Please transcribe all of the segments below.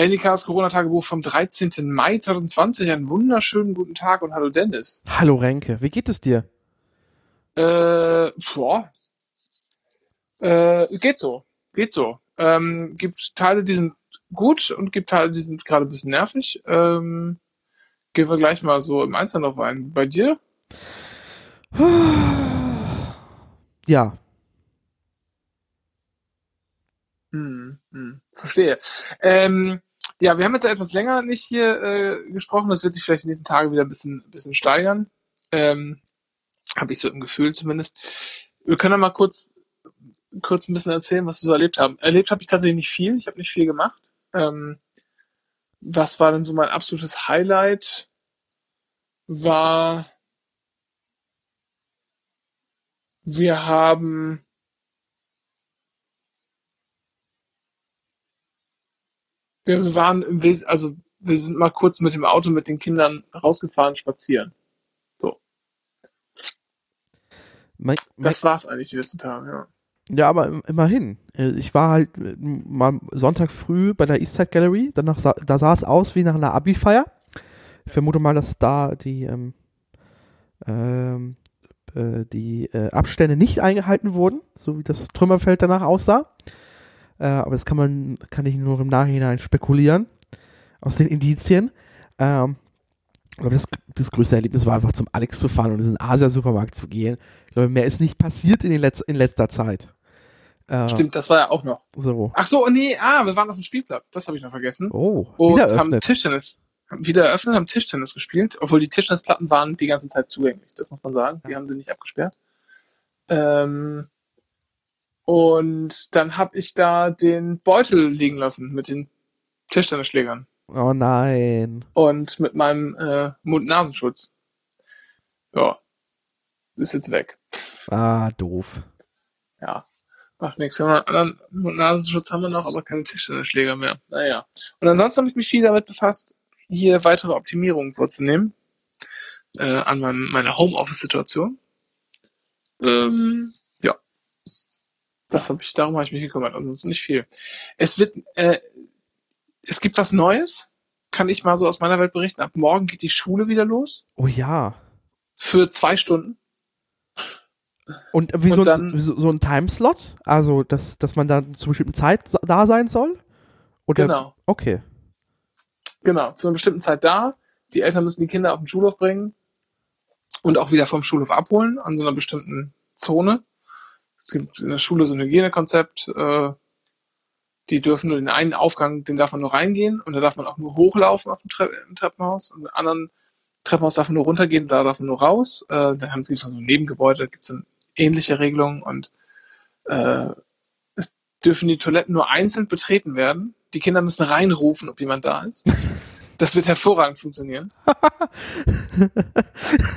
Elnikas Corona-Tagebuch vom 13. Mai 2020. Einen wunderschönen guten Tag und hallo Dennis. Hallo Renke, wie geht es dir? Äh, boah. Äh, geht so. Geht so. Ähm, gibt Teile, die sind gut und gibt Teile, die sind gerade ein bisschen nervig. Ähm, gehen wir gleich mal so im Einzelnen drauf ein. Bei dir? Ja. Hm, hm, verstehe. Ähm, ja, wir haben jetzt etwas länger nicht hier äh, gesprochen. Das wird sich vielleicht die nächsten Tage wieder ein bisschen, bisschen steigern. Ähm, Habe ich so im Gefühl zumindest. Wir können ja mal kurz, kurz ein bisschen erzählen, was wir so erlebt haben. Erlebt habe ich tatsächlich nicht viel. Ich habe nicht viel gemacht. Ähm, was war denn so mein absolutes Highlight? War, wir haben wir wir waren im Wes also wir sind mal kurz mit dem Auto mit den Kindern rausgefahren spazieren. Mein, mein, Das war's eigentlich die letzten Tage, ja. ja, aber im- immerhin. Äh, Ich war halt äh, mal Sonntag früh bei der Eastside Gallery. Danach sah, da sah es aus wie nach einer Abi-Feier. Ich vermute mal, dass da die, ähm, ähm, äh, die äh, Abstände nicht eingehalten wurden, so wie das Trümmerfeld danach aussah. Äh, aber das kann man, kann ich nur im Nachhinein spekulieren aus den Indizien. Ähm, aber das, das größte Erlebnis war einfach zum Alex zu fahren und in diesen Asia-Supermarkt zu gehen. Ich glaube, mehr ist nicht passiert in, den Letz in letzter Zeit. Äh, Stimmt, das war ja auch noch. So. Ach so, nee, ah, wir waren auf dem Spielplatz. Das habe ich noch vergessen. Oh, Und haben. Tischtennis haben wieder eröffnet, haben Tischtennis gespielt, obwohl die Tischtennisplatten waren die ganze Zeit zugänglich, das muss man sagen. Die haben sie nicht abgesperrt. Ähm, und dann habe ich da den Beutel liegen lassen mit den Tischtennisschlägern Oh nein. und mit meinem äh, Mund-Nasenschutz. Ja, ist jetzt weg. Ah, doof. Ja, macht nichts. Einen anderen Mund-Nasenschutz haben wir noch, aber keine Tischtennisschläger mehr. Naja. Und ansonsten habe ich mich viel damit befasst, hier weitere Optimierungen vorzunehmen äh, an meinem, meiner Homeoffice-Situation. Ähm. Das habe ich, darum habe ich mich gekümmert, ansonsten nicht viel. Es wird, äh, es gibt was Neues, kann ich mal so aus meiner Welt berichten. Ab morgen geht die Schule wieder los. Oh ja. Für zwei Stunden. Und wie, Und so, dann- ein, wie so, ein Timeslot? Also, dass, dass man dann zu bestimmten Zeit da sein soll? Oder? Genau. Okay. Genau, zu einer bestimmten Zeit da. Die Eltern müssen die Kinder auf den Schulhof bringen und auch wieder vom Schulhof abholen an so einer bestimmten Zone. Es gibt in der Schule so ein Hygienekonzept. Äh, die dürfen nur den einen Aufgang, den darf man nur reingehen und da darf man auch nur hochlaufen auf dem Tre im Treppenhaus. Und im anderen Treppenhaus darf man nur runtergehen, da darf man nur raus. Äh, dann gibt es so ein Nebengebäude, da gibt es dann ähnliche Regelungen und äh, es dürfen die Toiletten nur einzeln betreten werden. Die Kinder müssen reinrufen, ob jemand da ist. Das wird hervorragend funktionieren.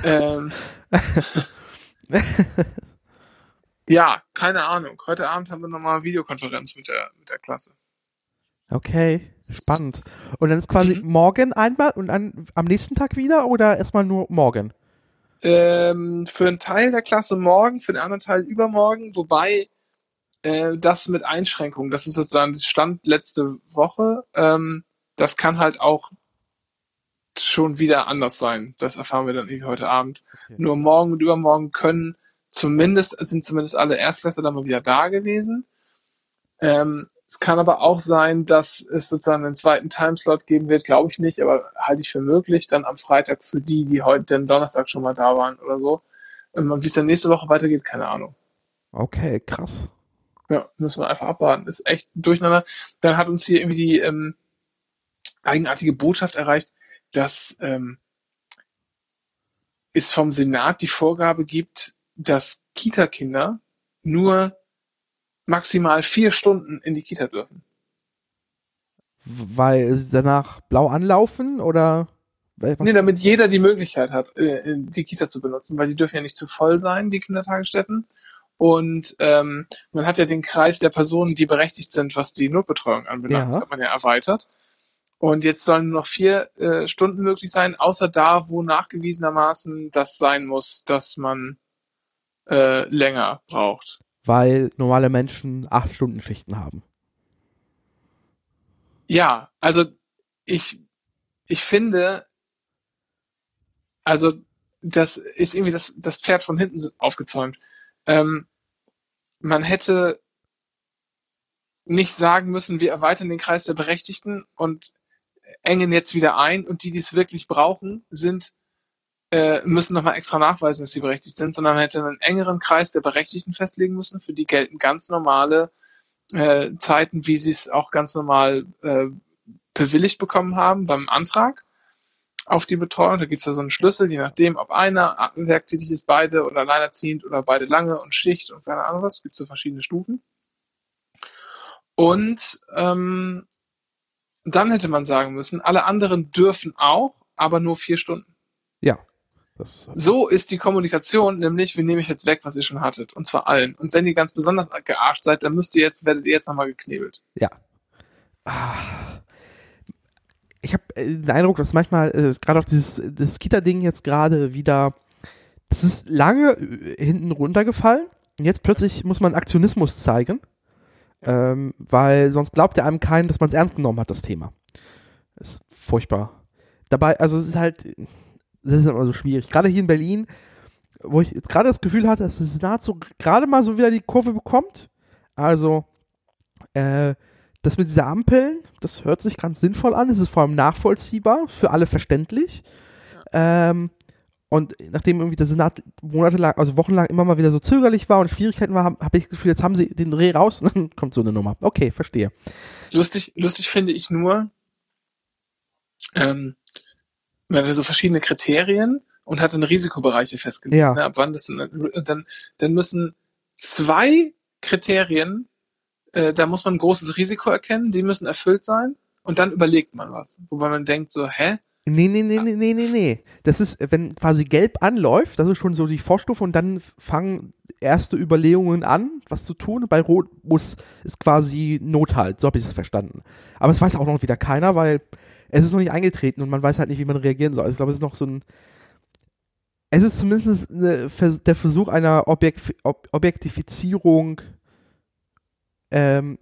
ähm, ja, keine Ahnung. Heute Abend haben wir nochmal Videokonferenz mit der, mit der Klasse. Okay. Spannend. Und dann ist quasi Mhm. morgen einmal und dann am nächsten Tag wieder oder erstmal nur morgen? Ähm, für einen Teil der Klasse morgen, für den anderen Teil übermorgen, wobei äh, das mit Einschränkungen, das ist sozusagen Stand letzte Woche, ähm, das kann halt auch schon wieder anders sein. Das erfahren wir dann irgendwie heute Abend. Okay. Nur morgen und übermorgen können zumindest, sind zumindest alle Erstklässler dann mal wieder da gewesen. Ähm, es kann aber auch sein, dass es sozusagen einen zweiten Timeslot geben wird, glaube ich nicht, aber halte ich für möglich, dann am Freitag für die, die heute den Donnerstag schon mal da waren oder so. Ähm, und wie es dann nächste Woche weitergeht, keine Ahnung. Okay, krass. Ja, müssen wir einfach abwarten. Ist echt ein durcheinander. Dann hat uns hier irgendwie die ähm, eigenartige Botschaft erreicht, dass ähm, es vom Senat die Vorgabe gibt, dass Kita-Kinder nur maximal vier Stunden in die Kita dürfen. Weil sie danach blau anlaufen oder? Nee, damit jeder die Möglichkeit hat, äh, die Kita zu benutzen, weil die dürfen ja nicht zu voll sein, die Kindertagesstätten. Und ähm, man hat ja den Kreis der Personen, die berechtigt sind, was die Notbetreuung anbelangt, Ja. hat man ja erweitert. Und jetzt sollen nur noch vier äh, Stunden möglich sein, außer da, wo nachgewiesenermaßen das sein muss, dass man äh, länger braucht. Weil normale Menschen acht Stunden Schichten haben. Ja, also ich, ich finde, also das ist irgendwie das, das Pferd von hinten aufgezäumt. Ähm, man hätte nicht sagen müssen, wir erweitern den Kreis der Berechtigten und engen jetzt wieder ein und die, die es wirklich brauchen, sind äh, müssen nochmal extra nachweisen, dass sie berechtigt sind, sondern man hätte einen engeren Kreis der Berechtigten festlegen müssen. Für die gelten ganz normale äh, Zeiten, wie sie es auch ganz normal äh, bewilligt bekommen haben beim Antrag auf die Betreuung. Da gibt es ja so einen Schlüssel, je nachdem, ob einer werktätig ist, beide oder alleinerziehend oder beide lange und Schicht und keine Ahnung was. Gibt so verschiedene Stufen. Und ähm, dann hätte man sagen müssen, alle anderen dürfen auch, aber nur vier Stunden. Ja. So ist die Kommunikation, nämlich, wir nehmen euch jetzt weg, was ihr schon hattet. Und zwar allen. Und wenn ihr ganz besonders gearscht seid, dann müsst ihr jetzt, werdet ihr jetzt nochmal geknebelt. Ja. Ich habe den Eindruck, dass manchmal, äh, gerade auch dieses das Kita-Ding jetzt gerade wieder, das ist lange äh, hinten runtergefallen. Und jetzt plötzlich muss man Aktionismus zeigen. Ähm, weil sonst glaubt er einem keinen, dass man es ernst genommen hat, das Thema. ist furchtbar. Dabei, also es ist halt, das ist immer so schwierig. Gerade hier in Berlin, wo ich jetzt gerade das Gefühl hatte, dass der Senat so gerade mal so wieder die Kurve bekommt. Also, äh, das mit dieser Ampeln, das hört sich ganz sinnvoll an. Es ist vor allem nachvollziehbar, für alle verständlich. Ja. Ähm, und nachdem irgendwie der Senat monatelang, also wochenlang immer mal wieder so zögerlich war und Schwierigkeiten war, habe hab ich das Gefühl, jetzt haben sie den Dreh raus und dann kommt so eine Nummer. Okay, verstehe. Lustig, lustig finde ich nur, ähm, man hatte so verschiedene Kriterien und hatte eine Risikobereiche festgelegt. Ja. Ne, ab wann das dann, dann müssen zwei Kriterien, äh, da muss man ein großes Risiko erkennen, die müssen erfüllt sein und dann überlegt man was. Wobei man denkt so, hä? Nee, nee, nee, nee, nee, nee, nee. Das ist, wenn quasi gelb anläuft, das ist schon so die Vorstufe und dann fangen erste Überlegungen an, was zu tun. Bei Rot muss, ist quasi Nothalt. So habe ich es verstanden. Aber es weiß auch noch wieder keiner, weil es ist noch nicht eingetreten und man weiß halt nicht, wie man reagieren soll. Also ich glaube, es ist noch so ein, es ist zumindest eine, der Versuch einer Objekt, Ob Objektifizierung ähm,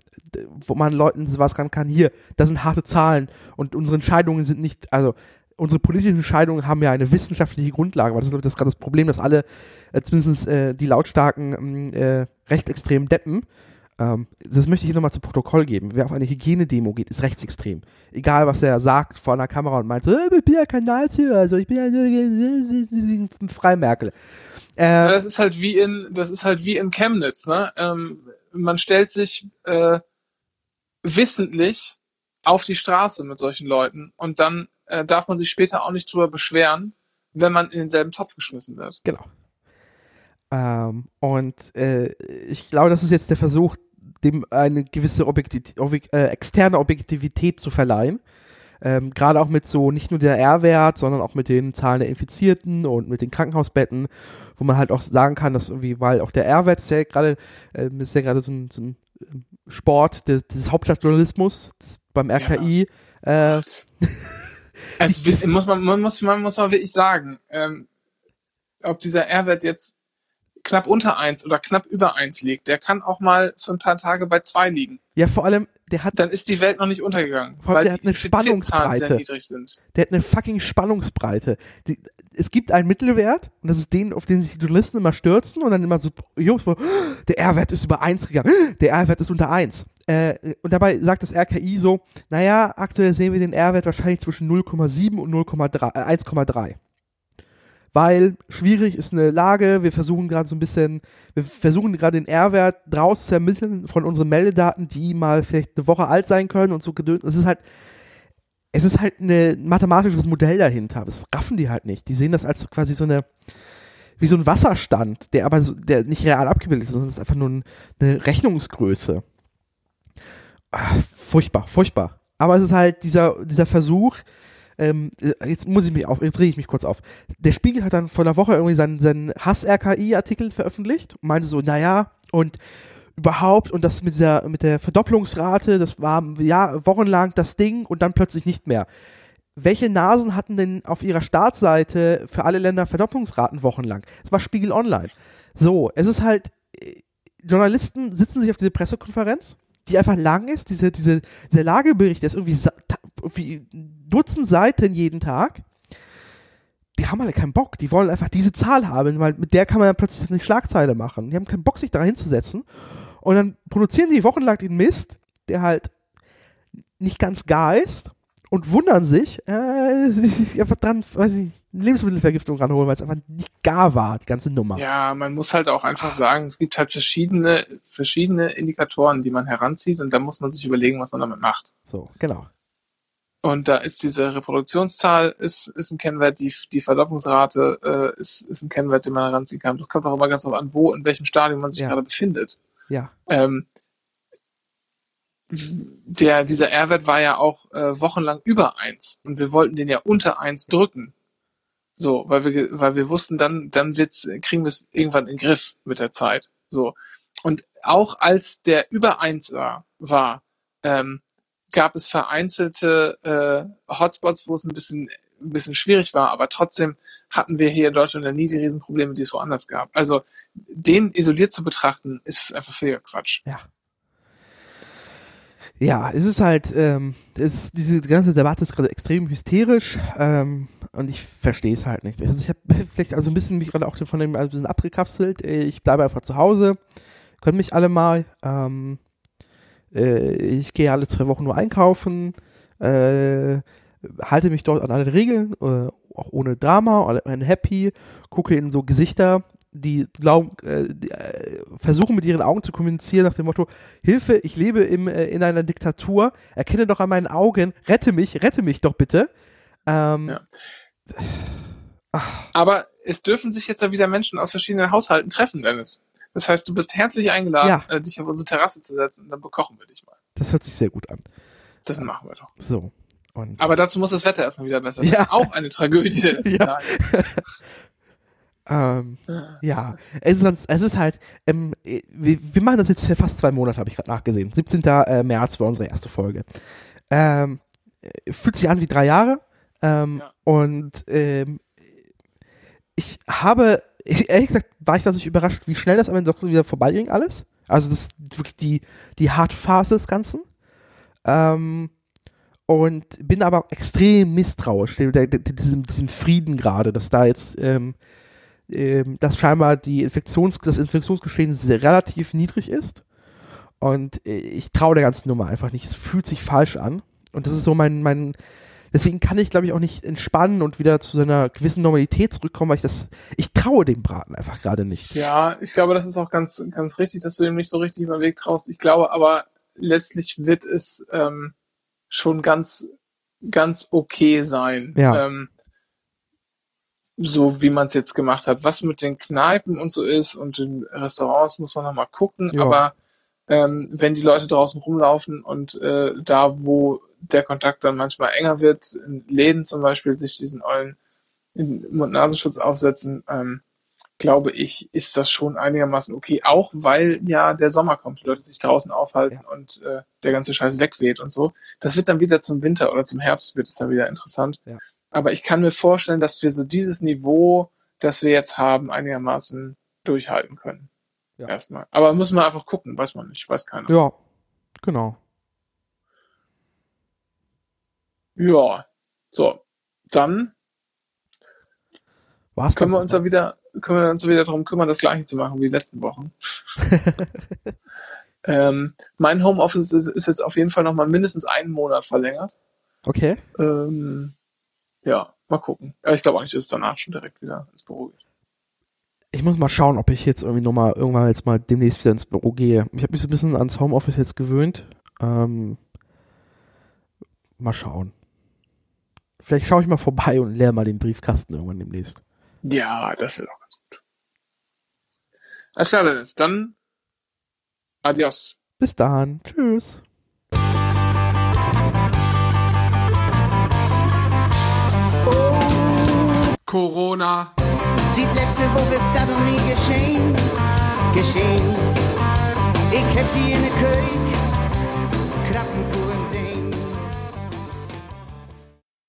wo man Leuten sowas ran kann, hier, das sind harte Zahlen und unsere Entscheidungen sind nicht, also unsere politischen Entscheidungen haben ja eine wissenschaftliche Grundlage, weil das ist das gerade das Problem, dass alle, äh, zumindest äh, die lautstarken ähm, äh, rechtsextremen Deppen, ähm, das möchte ich hier nochmal zu Protokoll geben. Wer auf eine Hygienedemo geht, ist rechtsextrem. Egal, was er sagt vor einer Kamera und meint, so, äh, ich bin ja kein Nazi, also ich bin ja ein Freimerkel. Äh, ja, das ist halt wie in, das ist halt wie in Chemnitz, ne? Ähm, man stellt sich äh, wissentlich auf die Straße mit solchen Leuten und dann äh, darf man sich später auch nicht drüber beschweren, wenn man in denselben Topf geschmissen wird. Genau. Ähm, und äh, ich glaube, das ist jetzt der Versuch, dem eine gewisse Objektiv Objek äh, externe Objektivität zu verleihen. Ähm, Gerade auch mit so nicht nur der R-Wert, sondern auch mit den Zahlen der Infizierten und mit den Krankenhausbetten, wo man halt auch sagen kann, dass irgendwie, weil auch der R-Wert ist ja gerade, äh, ist ja gerade so ein, so ein ähm, Sport des, des Hauptstadtjournalismus beim RKI. Ja. Äh, also, muss man, man muss, man muss mal wirklich sagen, ähm, ob dieser R-Wert jetzt knapp unter eins oder knapp über eins liegt, der kann auch mal für ein paar Tage bei zwei liegen. Ja, vor allem, der hat. Dann ist die Welt noch nicht untergegangen. Vor allem, der hat eine Spannungsbreite. Sehr niedrig sind. Der hat eine fucking Spannungsbreite. Die, es gibt einen Mittelwert und das ist den, auf den sich die Journalisten immer stürzen und dann immer so, Jungs, der R-Wert ist über eins gegangen, der R-Wert ist unter eins. Äh, und dabei sagt das RKI so, naja, aktuell sehen wir den R-Wert wahrscheinlich zwischen 0,7 und 1,3 weil schwierig ist eine Lage, wir versuchen gerade so ein bisschen, wir versuchen gerade den R-Wert draus zu ermitteln von unseren Meldedaten, die mal vielleicht eine Woche alt sein können und so gedönt. Es ist halt, es ist halt ein mathematisches Modell dahinter. Das raffen die halt nicht. Die sehen das als quasi so eine, wie so ein Wasserstand, der aber so, der nicht real abgebildet ist, sondern es ist einfach nur eine Rechnungsgröße. Ach, furchtbar, furchtbar. Aber es ist halt dieser, dieser Versuch, ähm, jetzt muss ich mich auf, jetzt rege ich mich kurz auf. Der Spiegel hat dann vor einer Woche irgendwie seinen, seinen Hass-RKI-Artikel veröffentlicht und meinte so, naja, und überhaupt und das mit der, mit der Verdopplungsrate, das war ja wochenlang das Ding und dann plötzlich nicht mehr. Welche Nasen hatten denn auf ihrer Startseite für alle Länder Verdopplungsraten wochenlang? Es war Spiegel Online. So, es ist halt, äh, Journalisten sitzen sich auf diese Pressekonferenz die einfach lang ist. Diese, diese, dieser Lagebericht, der ist irgendwie, irgendwie Dutzend Seiten jeden Tag. Die haben alle keinen Bock. Die wollen einfach diese Zahl haben, weil mit der kann man dann plötzlich eine Schlagzeile machen. Die haben keinen Bock, sich da hinzusetzen. Und dann produzieren die wochenlang den Mist, der halt nicht ganz gar ist und wundern sich, äh, sie sich einfach dran, weiß ich, Lebensmittelvergiftung ranholen, weil es einfach nicht gar war, die ganze Nummer. Ja, man muss halt auch einfach sagen, es gibt halt verschiedene, verschiedene Indikatoren, die man heranzieht und da muss man sich überlegen, was man damit macht. So, genau. Und da ist diese Reproduktionszahl ist, ist ein Kennwert, die, die Verdoppelungsrate äh, ist, ist ein Kennwert, den man heranziehen kann. Das kommt auch immer ganz darauf an, wo, in welchem Stadium man sich Ja. gerade befindet. Ja. Ähm, der, dieser R-Wert war ja auch äh, wochenlang über eins und wir wollten den ja unter eins drücken. So, weil wir, weil wir wussten, dann, dann wird's, kriegen wir es irgendwann in den Griff mit der Zeit. So. Und auch als der über eins war, war ähm, gab es vereinzelte äh, Hotspots, wo es ein bisschen, ein bisschen schwierig war, aber trotzdem hatten wir hier in Deutschland ja nie die Riesenprobleme, die es woanders gab. Also den isoliert zu betrachten, ist einfach völliger Quatsch. Ja. Ja, es ist halt, ähm, es ist, diese ganze Debatte ist gerade extrem hysterisch ähm, und ich verstehe es halt nicht. Also ich habe vielleicht also ein bisschen mich gerade auch von dem also ein bisschen abgekapselt. Ich bleibe einfach zu Hause, können mich alle mal. Ähm, äh, ich gehe alle zwei Wochen nur einkaufen, äh, halte mich dort an alle Regeln, äh, auch ohne Drama, alle happy, gucke in so Gesichter, die glauben, äh, die, äh, versuchen mit ihren Augen zu kommunizieren nach dem Motto, Hilfe, ich lebe im, äh, in einer Diktatur, erkenne doch an meinen Augen, rette mich, rette mich doch bitte. Ähm, Ja. Aber es dürfen sich jetzt ja wieder Menschen aus verschiedenen Haushalten treffen, Dennis. Das heißt, du bist herzlich eingeladen, Ja. äh, dich auf unsere Terrasse zu setzen und dann bekochen wir dich mal. Das hört sich sehr gut an. Das machen wir doch. So. Und Aber dazu muss das Wetter erstmal wieder besser Ja. werden. Auch eine Tragödie der letzten Ja. Tage. ähm, ja, es ist, ganz- es ist halt, ähm, äh, wir, wir machen das jetzt für fast zwei Monate, habe ich gerade nachgesehen. 17. äh, März war unsere erste Folge. Ähm, äh, fühlt sich an wie drei Jahre. Ähm, Ja. Und ähm, ich habe, ehrlich gesagt, war ich tatsächlich überrascht, wie schnell das am Ende doch wieder vorbeiging alles. Also das ist wirklich die, die harte Phase des Ganzen. Ähm, und bin aber extrem misstrauisch diesem, diesem Frieden gerade, dass da jetzt ähm, ähm, dass scheinbar die Infektions, das Infektionsgeschehen relativ niedrig ist. Und äh, ich traue der ganzen Nummer einfach nicht. Es fühlt sich falsch an. Und das ist so mein, mein, deswegen kann ich, glaube ich, auch nicht entspannen und wieder zu seiner gewissen Normalität zurückkommen, weil ich das, ich traue dem Braten einfach gerade nicht. Ja, ich glaube, das ist auch ganz, ganz richtig, dass du dem nicht so richtig über den Weg traust. Ich glaube aber, letztlich wird es ähm, schon ganz, ganz okay sein. Ja. Ähm, so wie man es jetzt gemacht hat. Was mit den Kneipen und so ist und den Restaurants muss man noch mal gucken. Ja. Aber ähm, wenn die Leute draußen rumlaufen und äh, da, wo der Kontakt dann manchmal enger wird, in Läden zum Beispiel sich diesen ollen Mund-Nasenschutz aufsetzen, ähm, glaube ich, ist das schon einigermaßen okay. Auch weil ja der Sommer kommt, die Leute sich draußen aufhalten und äh, der ganze Scheiß wegweht und so. Das wird dann wieder zum Winter oder zum Herbst wird es dann wieder interessant. Ja. Aber ich kann mir vorstellen, dass wir so dieses Niveau, das wir jetzt haben, einigermaßen durchhalten können. Ja. Erstmal. Aber müssen wir einfach gucken, weiß man nicht, weiß keiner. Ja, genau. Ja. So. Dann War's können wir uns ja wieder, können wir uns wieder darum kümmern, das gleiche zu machen wie die letzten Wochen. ähm, mein Homeoffice ist, ist jetzt auf jeden Fall noch mal mindestens einen Monat verlängert. Okay. Ähm, ja, mal gucken. Aber ich glaube auch nicht, dass es danach schon direkt wieder ins Büro geht. Ich muss mal schauen, ob ich jetzt irgendwie nochmal irgendwann jetzt mal demnächst wieder ins Büro gehe. Ich habe mich so ein bisschen ans Homeoffice jetzt gewöhnt. Ähm, mal schauen. Vielleicht schaue ich mal vorbei und leer mal den Briefkasten irgendwann demnächst. Ja, das wäre doch ganz gut. Alles klar, Dennis. Dann adios. Bis dann. Tschüss. Corona. Sieht letzte Woche ist dat nog nie geschehen, geschehen. Ik heb die in de keuk, krappenpoel.